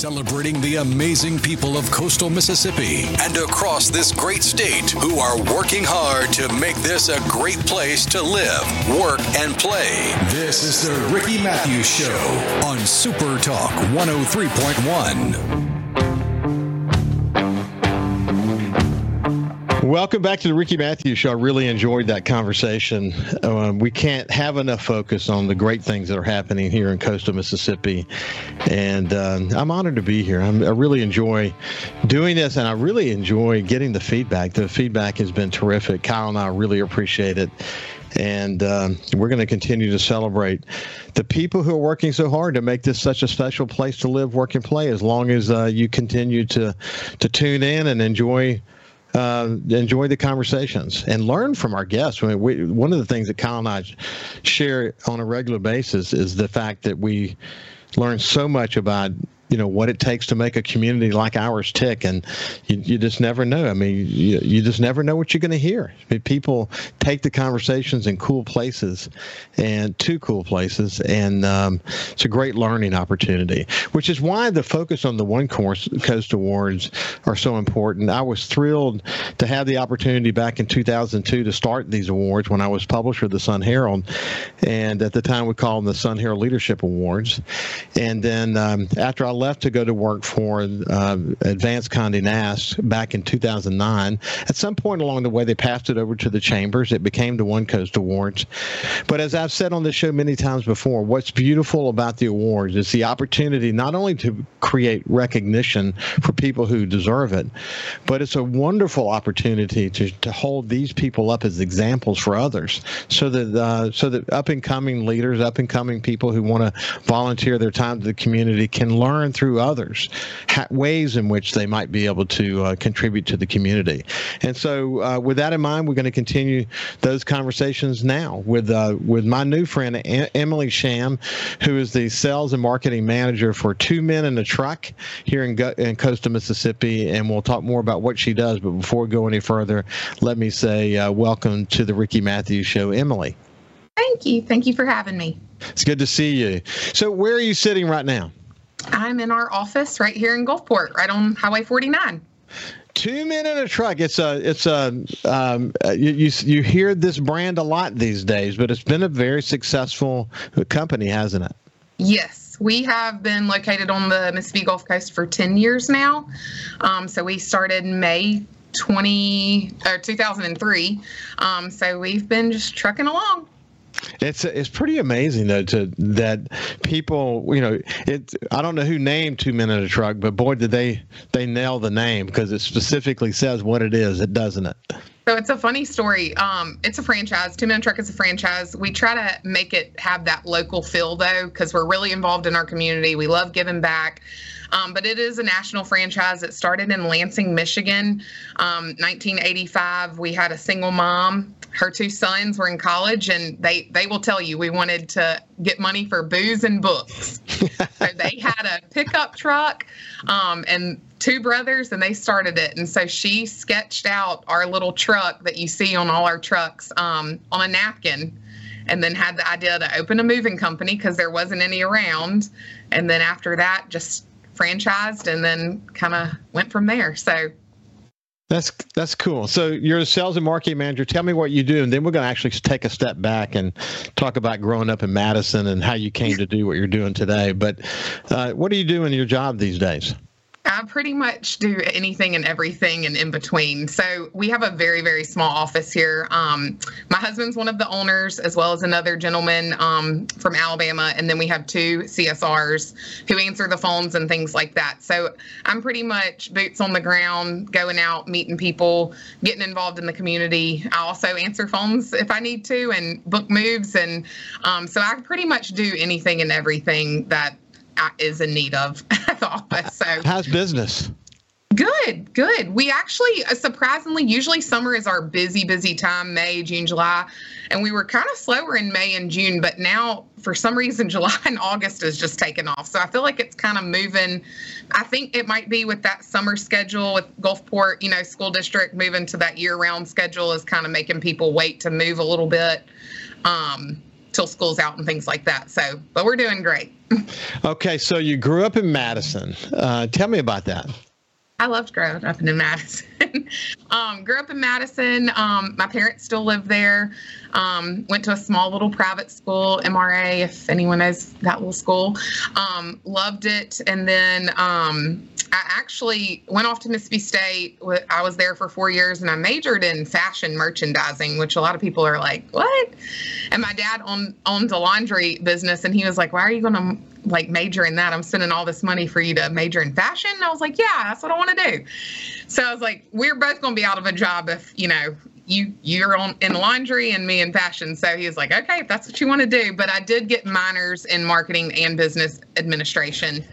celebrating the amazing people of coastal Mississippi and across this great state who are working hard to make this a great place to live, work, and play. This is the Ricky Mathews Show on Super Talk 103.1. Welcome back to the Ricky Mathews Show. I really enjoyed that conversation. Um, we can't have enough focus on the great things that are happening here in coastal Mississippi, and uh, I'm honored to be here. I'm, i really enjoy doing this, and I really enjoy getting the feedback. The feedback has been terrific. Kyle and I really appreciate it and uh, we're going to continue to celebrate the people who are working so hard to make this such a special place to live, work, and play. As long as uh, you continue to to tune in and enjoy uh, enjoy the conversations and learn from our guests. I mean, we, one of the things that Kyle and I share on a regular basis is the fact that we learn so much about you know what it takes to make a community like ours tick. And you, you just never know. I mean you, you just never know what you're going to hear. I mean, people take the conversations in cool places and to cool places. And um, it's a great learning opportunity which is why the focus on the one course coast awards are so important. I was thrilled to have the opportunity back in 2002 to start these awards when i was publisher of the sun herald. And at the time we called them the sun herald leadership awards. And then um, after i left to go to work for uh, Advanced Condé Nast back in 2009. At some point along the way, they passed it over to the chambers. It became the One Coast Awards. But as I've said on this show many times before, what's beautiful about the awards is the opportunity not only to create recognition for people who deserve it, but it's a wonderful opportunity to, to hold these people up as examples for others, so that uh, so that up and coming leaders, up and coming people who want to volunteer their time to the community can learn through others ha- ways in which they might be able to uh, contribute to the community. And so, uh, with that in mind, we're going to continue those conversations now with uh, with my new friend a- Emily Sham, who is the sales and marketing manager for Two Men in a Truck here in, Go- in coastal Mississippi. And we'll talk more about what she does. But before we go any further, let me say uh, welcome to the Ricky Mathews Show, Emily. Thank you. Thank you for having me. It's good to see you. So, where are you sitting right now? I'm in our office right here in Gulfport, right on Highway 49. Two men in a truck. It's a, it's a, um, you, you, you hear this brand a lot these days, but it's been a very successful company, hasn't it? Yes, we have been located on the Mississippi Gulf Coast for 10 years now. Um, so we started May 20 or 2003. Um, so we've been just trucking along. It's it's pretty amazing though to that people you know it I don't know who named Two Men in a Truck but boy did they they nail the name because it specifically says what it is it doesn't it. So it's a funny story. Um, it's a franchise. Two Men Truck is a franchise. We try to make it have that local feel though because we're really involved in our community. We love giving back. Um, but it is a national franchise. It started in Lansing, Michigan, um, 1985. We had a single mom. Her two sons were in college, and they they will tell you we wanted to get money for booze and books. so they had a pickup truck um, and two brothers, and they started it. And so she sketched out our little truck that you see on all our trucks um, on a napkin and then had the idea to open a moving company because there wasn't any around. And then after that, just franchised and then kind of went from there. So that's that's cool. So you're a sales and marketing manager. Tell me what you do, and then we're going to actually take a step back and talk about growing up in Madison and how you came to do what you're doing today. But uh, what do you do in your job these days? I pretty much do anything and everything and in between. So we have a very, very small office here. Um, my husband's one of the owners, as well as another gentleman um, from Alabama. And then we have two CSRs who answer the phones and things like that. So I'm pretty much boots on the ground, going out, meeting people, getting involved in the community. I also answer phones if I need to and book moves. And um, so I pretty much do anything and everything that is in need of at the office. So how's business? Good, good. We actually, uh, surprisingly, usually summer is our busy, busy time May, June, July. And we were kind of slower in May and June, but now for some reason, July and August has just taken off. So I feel like it's kind of moving. I think it might be with that summer schedule with Gulfport, you know, school district moving to that year round schedule is kind of making people wait to move a little bit um, till school's out and things like that. So, but we're doing great. okay. So you grew up in Madison. Uh, tell me about that. I loved growing up in Madison. um, grew up in Madison. Um, my parents still live there. Um, went to a small little private school, MRA, if anyone knows that little school. Um, loved it. And then um, I actually went off to Mississippi State. I was there for four years and I majored in fashion merchandising, which a lot of people are like, what? And my dad owned, owned a laundry business and he was like, why are you going to like major in that. I'm spending all this money for you to major in fashion. And I was like, yeah, that's what I want to do. So I was like, we're both going to be out of a job if, you know, you you're on in laundry and me in fashion. So he was like, okay, if that's what you want to do. But I did get minors in marketing and business administration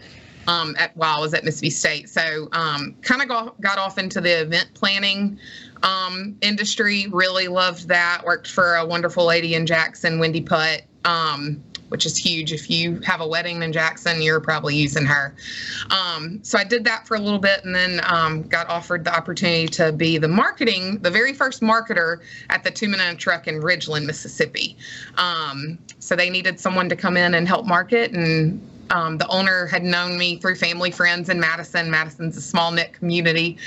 um, at, while I was at Mississippi State. So um, kind of got, got off into the event planning um, industry. Really loved that. Worked for a wonderful lady in Jackson, Wendy Putt. Um, which is huge. If you have a wedding in Jackson, you're probably using her. Um, so I did that for a little bit and then um, got offered the opportunity to be the marketing, the very first marketer at the Two a Truck in Ridgeland, Mississippi. Um, so they needed someone to come in and help market and um, the owner had known me through family friends in Madison. Madison's a small knit community.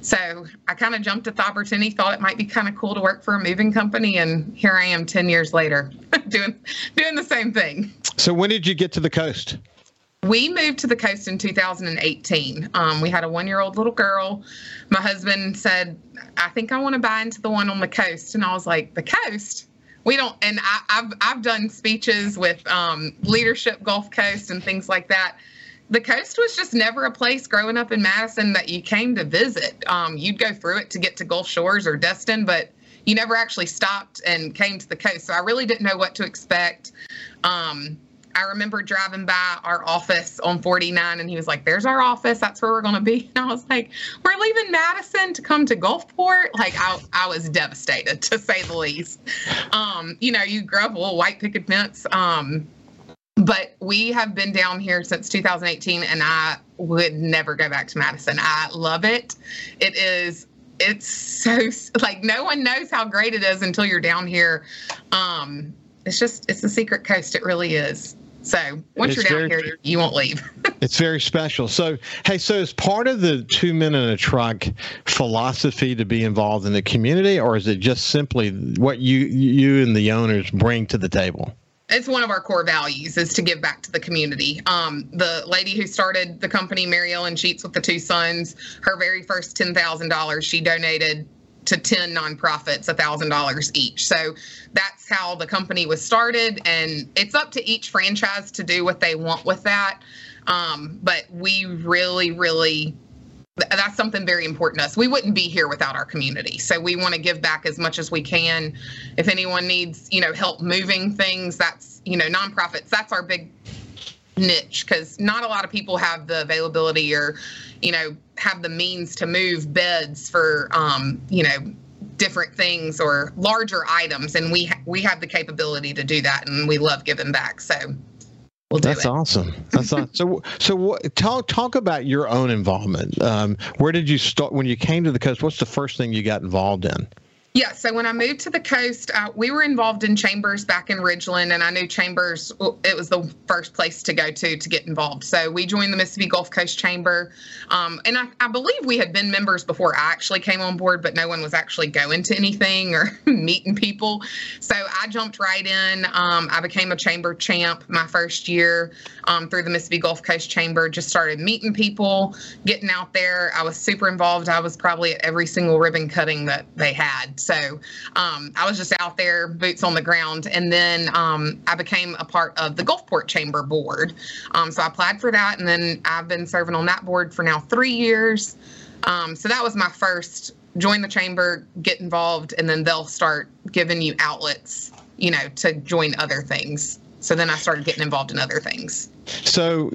So I kind of jumped at the opportunity, thought it might be kind of cool to work for a moving company, and here I am 10 years later doing doing the same thing. So when did you get to the coast? We moved to the coast in 2018. Um, we had a one year old little girl. My husband said, I think I want to buy into the one on the coast. And I was like, The coast? We don't and I, have I've done speeches with um, leadership gulf coast and things like that. The coast was just never a place growing up in madison that you came to visit. Um, you'd go through it to get to gulf shores or destin but you never actually stopped and came to the coast. So i really didn't know what to expect. Um, I remember driving by our office on 49 and he was like, There's our office. That's where we're going to be. And I was like, We're leaving Madison to come to Gulfport. Like, I, I was devastated to say the least. Um, you know, you grew up a little white picket fence. Um, but we have been down here since 2018 and I would never go back to Madison. I love it. It is it's so like no one knows how great it is until you're down here. Um, it's just it's the secret coast. It really is. So once it's you're down very, here, you won't leave. it's very special. So, hey, so is part of the two men in a truck philosophy to be involved in the community, or is it just simply what you you and the owners bring to the table? it's one of our core values is to give back to the community. Um, the lady who started the company, Mary Ellen Sheets, with the two sons, her very first ten thousand dollars she donated to 10 nonprofits $1,000 each. So that's how the company was started. And it's up to each franchise to do what they want with that. Um, but we really, really, that's something very important to us. We wouldn't be here without our community. So we want to give back as much as we can. If anyone needs, you know, help moving things, that's, you know, nonprofits, that's our big niche because not a lot of people have the availability or you know have the means to move beds for um, you know different things or larger items and we ha- we have the capability to do that and we love giving back so we'll do that's it. awesome that's awesome. so so what, talk talk about your own involvement um, where did you start when you came to the coast what's the first thing you got involved in yeah, so when I moved to the coast, uh, we were involved in Chambers back in Ridgeland, and I knew Chambers, it was the first place to go to to get involved. So we joined the Mississippi Gulf Coast Chamber. Um, and I, I, believe we had been members before I actually came on board, but no one was actually going to anything or meeting people. So I jumped right in. Um, I became a chamber champ my first year um, through the Mississippi Gulf Coast Chamber, just started meeting people, getting out there. I was super involved. I was probably at every single ribbon cutting that they had. So um, I was just out there, boots on the ground. And then um, I became a part of the Gulfport Chamber Board. Um, so I applied for that. And then I've been serving on that board for now three years. Um, so that was my first join the chamber, get involved, and then they'll start giving you outlets, you know, to join other things. So then I started getting involved in other things. So,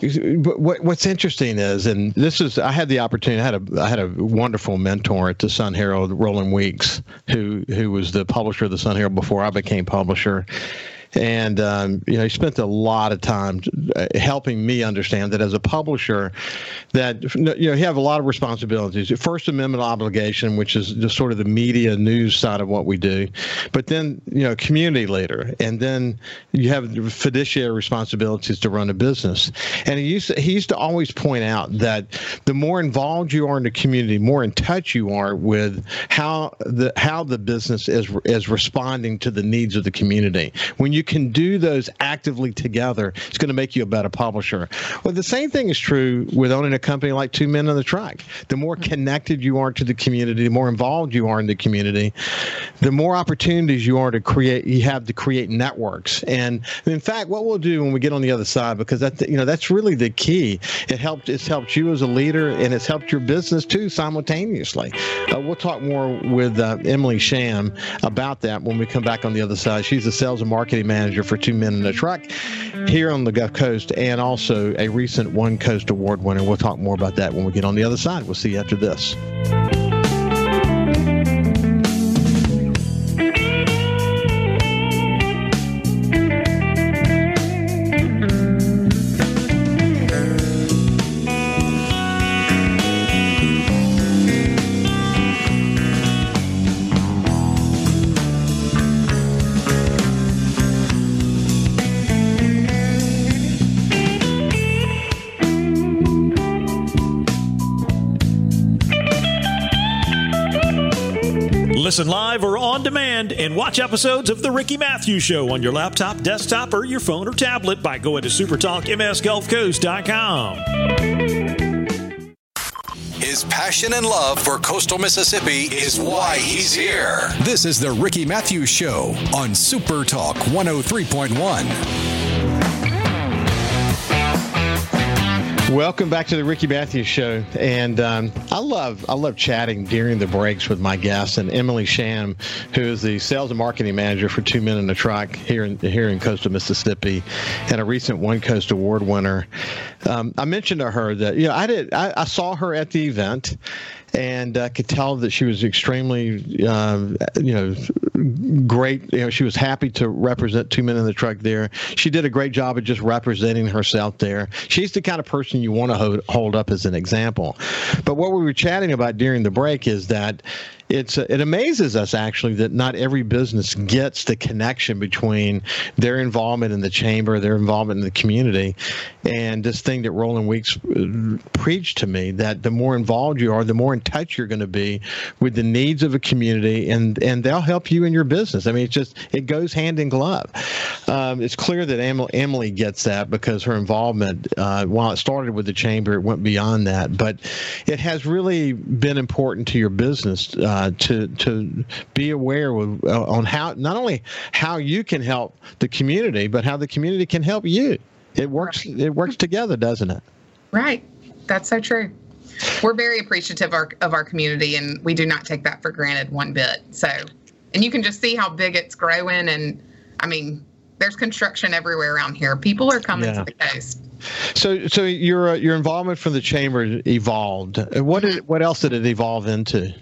what, what's interesting is, and this is, I had the opportunity. I had a, I had a wonderful mentor at the Sun Herald, Roland Weeks, who who was the publisher of the Sun Herald before I became publisher and um, you know he spent a lot of time uh, helping me understand that as a publisher that you know you have a lot of responsibilities. First amendment obligation which is just sort of the media news side of what we do but then you know community leader. And then you have fiduciary responsibilities to run a business. And he used to, he used to always point out that the more involved you are in the community more in touch you are with how the how the business is is responding to the needs of the community. When you you can do those actively together, it's going to make you a better publisher. Well, the same thing is true with owning a company like Two Men on the Truck. The more mm-hmm. connected you are to the community, the more involved you are in the community, the more opportunities you are to create. You have to create networks. And in fact, what we'll do when we get on the other side, because that you know that's really the key. It helped. It's helped you as a leader, and it's helped your business too simultaneously. Uh, we'll talk more with uh, Emily Sham about that when we come back on the other side. She's a sales and marketing manager for Two Men in a Truck here on the Gulf Coast and also a recent One Coast Award winner. We'll talk more about that when we get on the other side. We'll see you after this. And watch episodes of The Ricky Mathews Show on your laptop, desktop, or your phone or tablet by going to supertalkmsgulfcoast.com. His passion and love for coastal Mississippi is why he's here. This is The Ricky Mathews Show on Super Talk 103.1. Welcome back to the Ricky Mathews Show, and um, I love I love chatting during the breaks with my guests and Emily Sham, who is the sales and marketing manager for Two Men in a Truck here in here in coastal Mississippi, and a recent One Coast Award winner. Um, I mentioned to her that you know I did I, I saw her at the event and I could tell that she was extremely, uh, you know, great. You know, she was happy to represent Two Men in the Truck there. She did a great job of just representing herself there. She's the kind of person you want to hold, hold up as an example. But what we were chatting about during the break is that it's it amazes us actually that not every business gets the connection between their involvement in the chamber, their involvement in the community, and this thing that Roland Weeks uh, preached to me that the more involved you are, the more in touch you're going to be with the needs of a community, and and they'll help you in your business. I mean, it's just it goes hand in glove. Um, it's clear that Emily gets that because her involvement, uh, while it started with the chamber, it went beyond that, but it has really been important to your business. Uh, uh, to to be aware of, uh, on how not only how you can help the community, but how the community can help you. It works. Right. It works together, doesn't it? Right. That's so true. We're very appreciative of our, of our community, and we do not take that for granted one bit. So, and you can just see how big it's growing. And I mean, there's construction everywhere around here. People are coming yeah. to the coast. So, so your uh, your involvement from the chamber evolved. What did what else did it evolve into?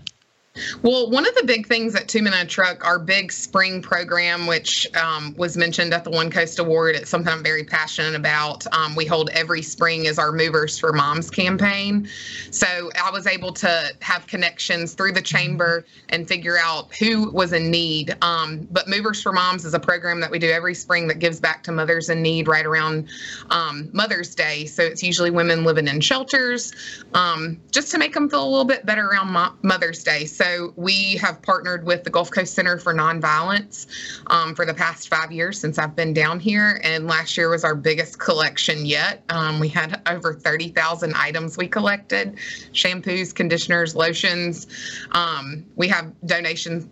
Well, one of the big things at Two in Truck, our big spring program, which um, was mentioned at the One Coast Award, it's something I'm very passionate about. Um, we hold every spring as our Movers for Moms campaign. So I was able to have connections through the chamber and figure out who was in need. Um, but Movers for Moms is a program that we do every spring that gives back to mothers in need right around um, Mother's Day. So it's usually women living in shelters um, just to make them feel a little bit better around Mo- Mother's Day. So so we have partnered with the Gulf Coast Center for Nonviolence um, for the past five years since I've been down here. And last year was our biggest collection yet. Um, we had over 30,000 items we collected shampoos, conditioners, lotions. Um, we have donations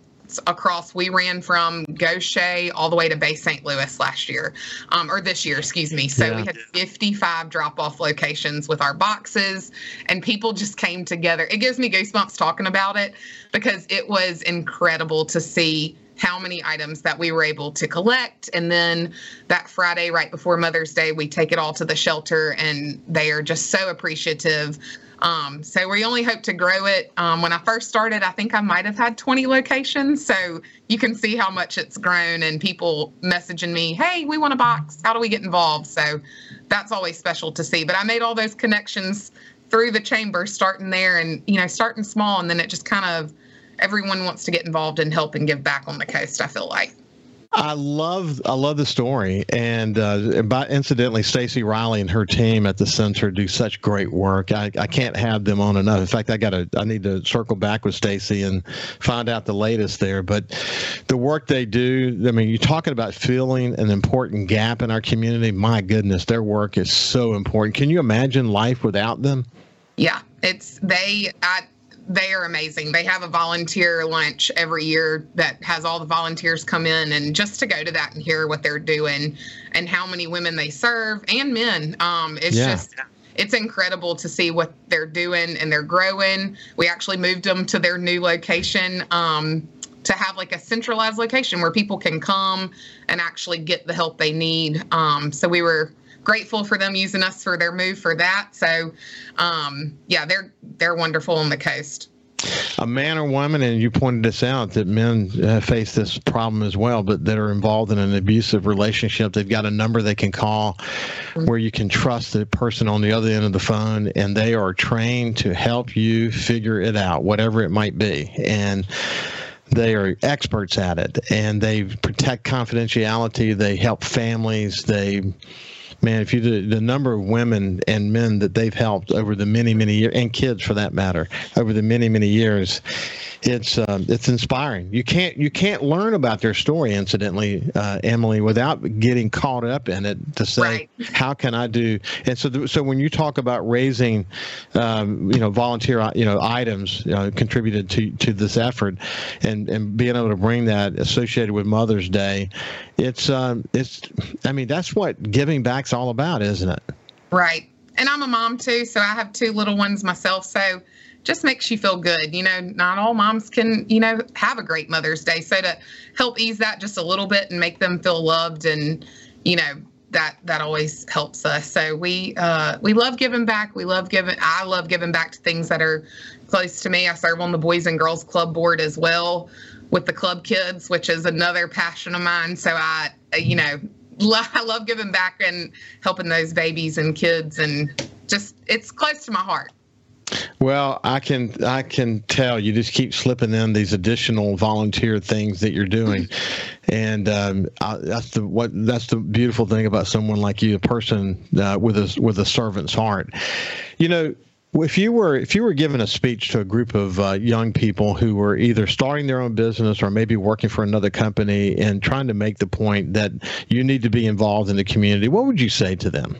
across. We ran from Gautier all the way to Bay St. Louis last year, um, or this year, excuse me. So yeah. we had 55 drop off locations with our boxes, and people just came together. It gives me goosebumps talking about it because it was incredible to see how many items that we were able to collect. And then that Friday, right before Mother's Day, we take it all to the shelter, and they are just so appreciative. Um, so we only hope to grow it. Um, when I first started, I think I might have had 20 locations. So you can see how much it's grown, and people messaging me, "Hey, we want a box. How do we get involved?" So that's always special to see. But I made all those connections through the chamber, starting there, and you know, starting small, and then it just kind of everyone wants to get involved and help and give back on the coast. I feel like. I love I love the story, and uh, by, incidentally, Stacy Riley and her team at the center do such great work. I, I can't have them on enough. In fact, I got to I need to circle back with Stacy and find out the latest there. But the work they do, I mean, you're talking about filling an important gap in our community. My goodness, their work is so important. Can you imagine life without them? Yeah, it's they. I, they are amazing. They have a volunteer lunch every year that has all the volunteers come in and just to go to that and hear what they're doing and how many women they serve and men. Um, it's yeah. just it's incredible to see what they're doing and they're growing. We actually moved them to their new location um, to have like a centralized location where people can come and actually get the help they need. Um, so we were grateful for them using us for their move for that. So, um, yeah, they're they're wonderful on the coast. A man or woman, and you pointed this out that men uh, face this problem as well, but that are involved in an abusive relationship. They've got a number they can call where you can trust the person on the other end of the phone, and they are trained to help you figure it out, whatever it might be. And they are experts at it and they protect confidentiality they help families they man, if you did the number of women and men that they've helped over the many, many years, and kids for that matter, over the many, many years, it's um, it's inspiring. You can't you can't learn about their story, incidentally, uh, Emily, without getting caught up in it to say right. how can I do. And so th- so when you talk about raising, um, you know, volunteer you know items you know, contributed to to this effort, and and being able to bring that associated with Mother's Day, it's um, it's I mean that's what giving back's all about, isn't it? Right. And I'm a mom too, so I have two little ones myself. So just makes you feel good. You know, not all moms can, you know, have a great Mother's Day. So to help ease that just a little bit and make them feel loved and, you know, that that always helps us. So we uh, we love giving back. We love giving. I love giving back to things that are close to me. I serve on the Boys and Girls Club board as well with the club kids, which is another passion of mine. So I, you know, I love giving back and helping those babies and kids, and just it's close to my heart. Well, I can I can tell you just keep slipping in these additional volunteer things that you're doing, and um, I, that's the what that's the beautiful thing about someone like you, a person uh, with a with a servant's heart. You know, if you were if you were given a speech to a group of uh, young people who were either starting their own business or maybe working for another company and trying to make the point that you need to be involved in the community, what would you say to them?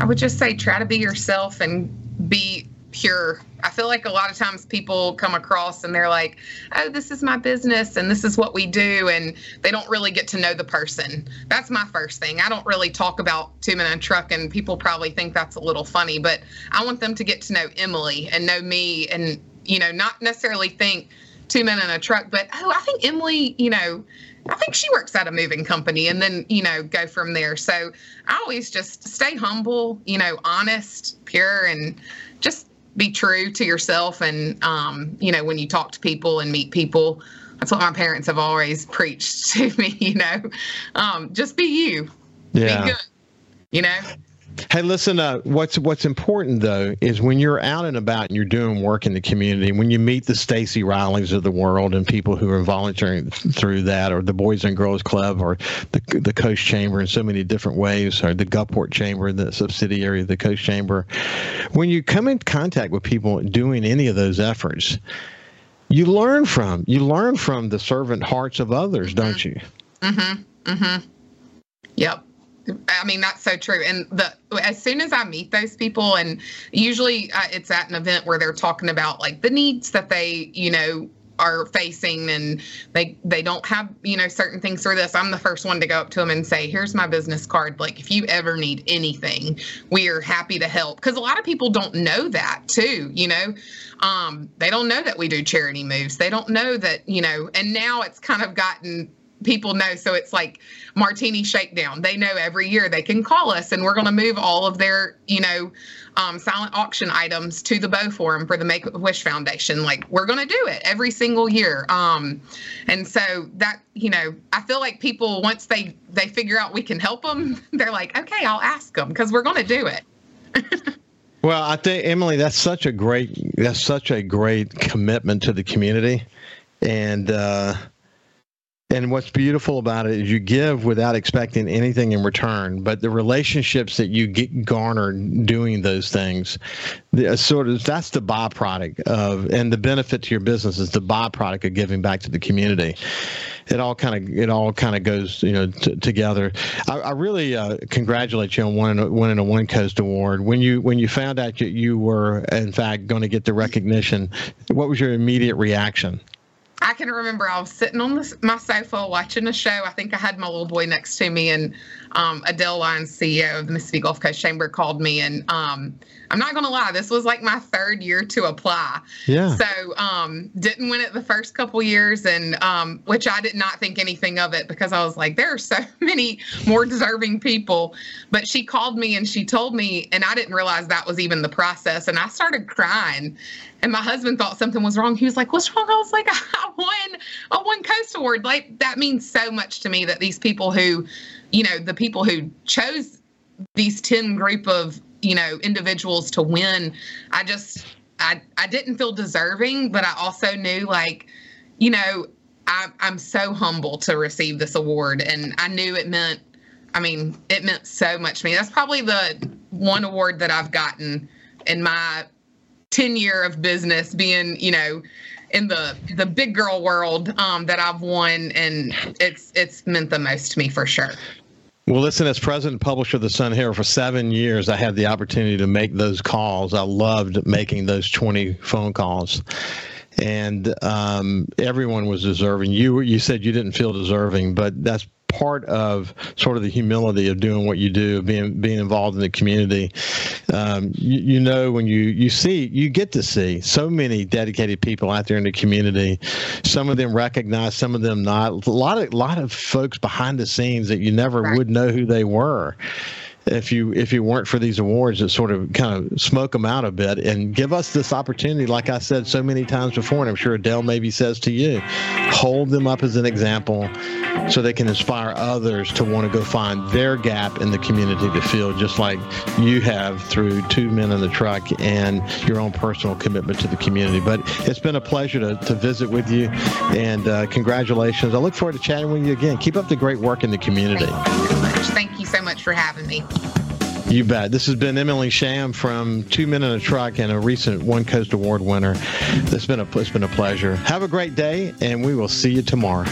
I would just say try to be yourself and be pure. I feel like a lot of times people come across and they're like, oh, this is my business and this is what we do. And they don't really get to know the person. That's my first thing. I don't really talk about two men in a truck, and people probably think that's a little funny, but I want them to get to know Emily and know me and, you know, not necessarily think two men in a truck, but oh, I think Emily, you know, I think she works at a moving company and then, you know, go from there. So I always just stay humble, you know, honest, pure, and just be true to yourself. And, um, you know, when you talk to people and meet people, that's what my parents have always preached to me, you know, um, just be you. Yeah. Be good, you know? Hey, listen. Uh, what's what's important though is when you're out and about and you're doing work in the community. When you meet the Stacy Rileys of the world and people who are volunteering through that, or the Boys and Girls Club, or the the Coast Chamber in so many different ways, or the Gulfport Chamber, the subsidiary of the Coast Chamber. When you come in contact with people doing any of those efforts, you learn from you learn from the servant hearts of others, don't you? Mm-hmm. Mm-hmm. Yep. I mean, that's so true. And the as soon as I meet those people, and usually uh, it's at an event where they're talking about like the needs that they, you know, are facing and they they don't have you know certain things through this i'm the first one to go up to them and say here's my business card. Like if you ever need anything we are happy to help. Because a lot of people don't know that too you know? Um, they don't know that we do charity moves. They don't know that you know and now it's kind of gotten people know. So it's like Martini Shakedown. They know every year they can call us and we're going to move all of their, you know, um, silent auction items to the Bow Forum for the Make a Wish Foundation. Like we're going to do it every single year. Um, and so that, you know, I feel like people, once they, they figure out we can help them, they're like, okay, I'll ask them because we're going to do it. well, I think Emily, that's such a great, that's such a great commitment to the community. And, uh, and what's beautiful about it is you give without expecting anything in return, but the relationships that you get garnered doing those things, the, uh, sort of that's the byproduct of, and the benefit to your business is the byproduct of giving back to the community. It all kind of it all kind of goes you know t- together. I, I really uh, congratulate you on winning, winning a One Coast Award. When you when you found out that you were in fact going to get the recognition, what was your immediate reaction? I can remember I was sitting on my sofa watching a show. I think I had my little boy next to me, and um, Adele Lyons, CEO of the Mississippi Gulf Coast Chamber, called me. And um, I'm not going to lie, this was like my third year to apply. Yeah. So um, didn't win it the first couple years, and um, which I did not think anything of it because I was like, there are so many more deserving people. But she called me and she told me, and I didn't realize that was even the process. And I started crying and my husband thought something was wrong. He was like, "What's wrong?" I was like, "I won a One Coast Award." Like that means so much to me that these people who, you know, the people who chose these ten group of you know individuals to win, I just I I didn't feel deserving, but I also knew like, you know, I, I'm so humble to receive this award, and I knew it meant. I mean, it meant so much to me. That's probably the one award that I've gotten in my 10 year of business being, you know, in the the big girl world um, that I've won, and it's it's meant the most to me for sure. Well, listen, as president publisher of the Sun Herald for seven years, I had the opportunity to make those calls. I loved making those 20 phone calls. And um, everyone was deserving. You you said you didn't feel deserving, but that's part of sort of the humility of doing what you do, being being involved in the community. Um, you, you, know, when you you see, you get to see so many dedicated people out there in the community. Some of them recognize, some of them not. A lot of lot of folks behind the scenes that you never right. would know who they were if you if you weren't for these awards that sort of kind of smoke them out a bit and give us this opportunity. Like i said so many times before and i'm sure adele maybe says to you hold them up as an example so they can inspire others to want to go find their gap in the community to fill just like you have through two men in the truck and your own personal commitment to the community. But it's been a pleasure to, to visit with you and uh, congratulations. I look forward to chatting with you again. Keep up the great work in the community. Thank you so much for having me you bet. This has been Emily Sham from Two Men in a Truck and a recent One Coast Award winner. It's been a it's been a pleasure. Have a great day, and we will see you tomorrow.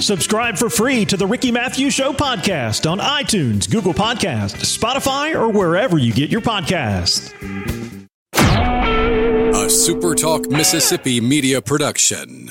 Subscribe for free to the Ricky Mathews Show podcast on iTunes, Google Podcast, Spotify, or wherever you get your podcasts. A SuperTalk Mississippi media production.